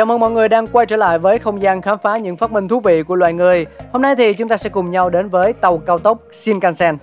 Chào mừng mọi người đang quay trở lại với không gian khám phá những phát minh thú vị của loài người. Hôm nay thì chúng ta sẽ cùng nhau đến với tàu cao tốc Shinkansen.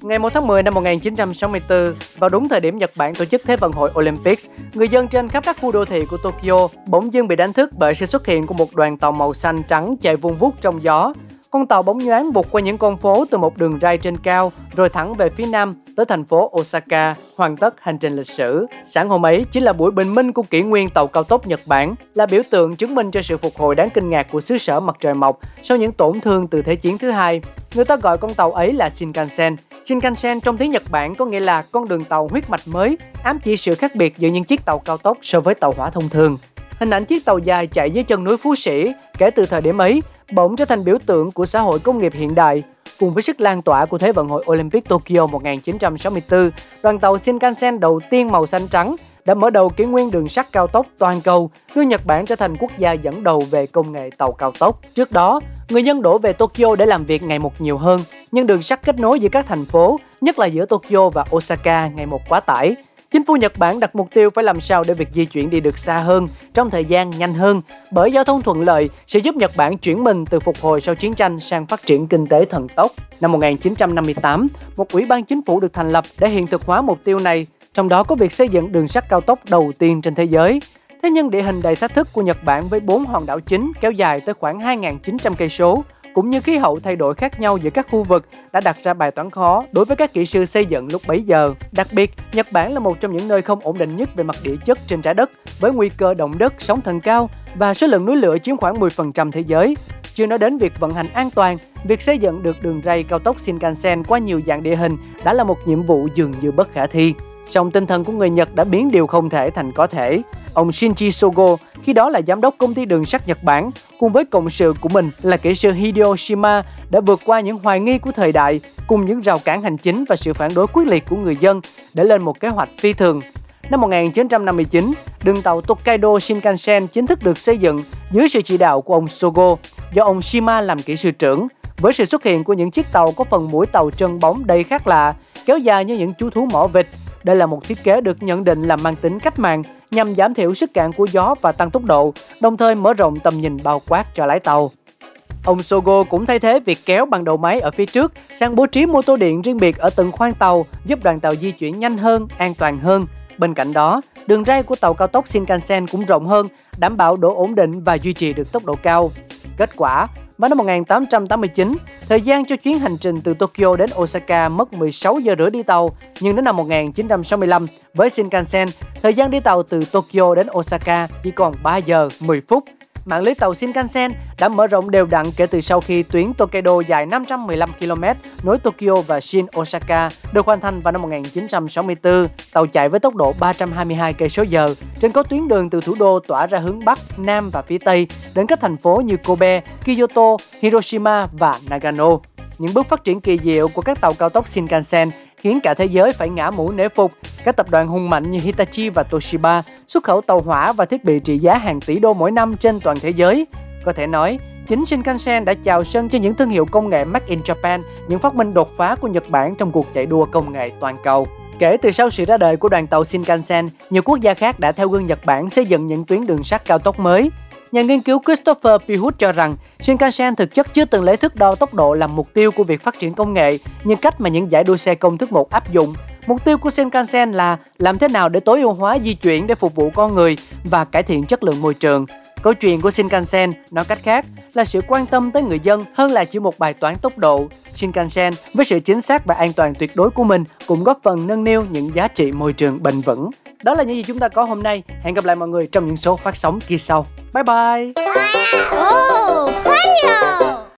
Ngày 1 tháng 10 năm 1964, vào đúng thời điểm Nhật Bản tổ chức Thế vận hội Olympics, người dân trên khắp các khu đô thị của Tokyo bỗng dưng bị đánh thức bởi sự xuất hiện của một đoàn tàu màu xanh trắng chạy vun vút trong gió. Con tàu bóng nhoáng vụt qua những con phố từ một đường ray trên cao, rồi thẳng về phía nam tới thành phố Osaka, hoàn tất hành trình lịch sử. Sáng hôm ấy chính là buổi bình minh của kỷ nguyên tàu cao tốc Nhật Bản, là biểu tượng chứng minh cho sự phục hồi đáng kinh ngạc của xứ sở mặt trời mọc sau những tổn thương từ Thế chiến thứ hai. Người ta gọi con tàu ấy là Shinkansen. Shinkansen trong tiếng Nhật Bản có nghĩa là con đường tàu huyết mạch mới, ám chỉ sự khác biệt giữa những chiếc tàu cao tốc so với tàu hỏa thông thường. Hình ảnh chiếc tàu dài chạy dưới chân núi Phú Sĩ kể từ thời điểm ấy bỗng trở thành biểu tượng của xã hội công nghiệp hiện đại. Cùng với sức lan tỏa của Thế vận hội Olympic Tokyo 1964, đoàn tàu Shinkansen đầu tiên màu xanh trắng đã mở đầu kỷ nguyên đường sắt cao tốc toàn cầu, đưa Nhật Bản trở thành quốc gia dẫn đầu về công nghệ tàu cao tốc. Trước đó, người dân đổ về Tokyo để làm việc ngày một nhiều hơn, nhưng đường sắt kết nối giữa các thành phố, nhất là giữa Tokyo và Osaka ngày một quá tải. Chính phủ Nhật Bản đặt mục tiêu phải làm sao để việc di chuyển đi được xa hơn, trong thời gian nhanh hơn, bởi giao thông thuận lợi sẽ giúp Nhật Bản chuyển mình từ phục hồi sau chiến tranh sang phát triển kinh tế thần tốc. Năm 1958, một ủy ban chính phủ được thành lập để hiện thực hóa mục tiêu này, trong đó có việc xây dựng đường sắt cao tốc đầu tiên trên thế giới. Thế nhưng địa hình đầy thách thức của Nhật Bản với bốn hòn đảo chính kéo dài tới khoảng 2.900 cây số, cũng như khí hậu thay đổi khác nhau giữa các khu vực đã đặt ra bài toán khó đối với các kỹ sư xây dựng lúc bấy giờ. Đặc biệt, Nhật Bản là một trong những nơi không ổn định nhất về mặt địa chất trên trái đất, với nguy cơ động đất, sóng thần cao và số lượng núi lửa chiếm khoảng 10% thế giới. Chưa nói đến việc vận hành an toàn, việc xây dựng được đường ray cao tốc Shinkansen qua nhiều dạng địa hình đã là một nhiệm vụ dường như bất khả thi. Song tinh thần của người Nhật đã biến điều không thể thành có thể. Ông Shinji Sogo, khi đó là giám đốc công ty đường sắt Nhật Bản, cùng với cộng sự của mình là kỹ sư Hideo Shima đã vượt qua những hoài nghi của thời đại cùng những rào cản hành chính và sự phản đối quyết liệt của người dân để lên một kế hoạch phi thường. Năm 1959, đường tàu Tokaido Shinkansen chính thức được xây dựng dưới sự chỉ đạo của ông Sogo do ông Shima làm kỹ sư trưởng. Với sự xuất hiện của những chiếc tàu có phần mũi tàu trơn bóng đầy khác lạ, kéo dài như những chú thú mỏ vịt, đây là một thiết kế được nhận định là mang tính cách mạng nhằm giảm thiểu sức cản của gió và tăng tốc độ, đồng thời mở rộng tầm nhìn bao quát cho lái tàu. Ông Sogo cũng thay thế việc kéo bằng đầu máy ở phía trước sang bố trí mô tô điện riêng biệt ở từng khoang tàu giúp đoàn tàu di chuyển nhanh hơn, an toàn hơn. Bên cạnh đó, đường ray của tàu cao tốc Shinkansen cũng rộng hơn, đảm bảo độ ổn định và duy trì được tốc độ cao. Kết quả, vào năm 1889, thời gian cho chuyến hành trình từ Tokyo đến Osaka mất 16 giờ rưỡi đi tàu, nhưng đến năm 1965, với Shinkansen, thời gian đi tàu từ Tokyo đến Osaka chỉ còn 3 giờ 10 phút. Mạng lưới tàu Shinkansen đã mở rộng đều đặn kể từ sau khi tuyến Tokaido dài 515 km nối Tokyo và Shin Osaka được hoàn thành vào năm 1964. Tàu chạy với tốc độ 322 cây số giờ trên có tuyến đường từ thủ đô tỏa ra hướng bắc, nam và phía tây đến các thành phố như Kobe, Kyoto, Hiroshima và Nagano. Những bước phát triển kỳ diệu của các tàu cao tốc Shinkansen khiến cả thế giới phải ngã mũ nể phục. Các tập đoàn hùng mạnh như Hitachi và Toshiba xuất khẩu tàu hỏa và thiết bị trị giá hàng tỷ đô mỗi năm trên toàn thế giới. Có thể nói, chính Shinkansen đã chào sân cho những thương hiệu công nghệ Made in Japan, những phát minh đột phá của Nhật Bản trong cuộc chạy đua công nghệ toàn cầu. Kể từ sau sự ra đời của đoàn tàu Shinkansen, nhiều quốc gia khác đã theo gương Nhật Bản xây dựng những tuyến đường sắt cao tốc mới. Nhà nghiên cứu Christopher Pihut cho rằng, Shinkansen thực chất chưa từng lấy thước đo tốc độ làm mục tiêu của việc phát triển công nghệ như cách mà những giải đua xe công thức một áp dụng. Mục tiêu của Shinkansen là làm thế nào để tối ưu hóa di chuyển để phục vụ con người và cải thiện chất lượng môi trường. Câu chuyện của Shinkansen, nói cách khác, là sự quan tâm tới người dân hơn là chỉ một bài toán tốc độ. Shinkansen với sự chính xác và an toàn tuyệt đối của mình cũng góp phần nâng niu những giá trị môi trường bền vững. Đó là những gì chúng ta có hôm nay. Hẹn gặp lại mọi người trong những số phát sóng kỳ sau. Bye bye! Oh, fire!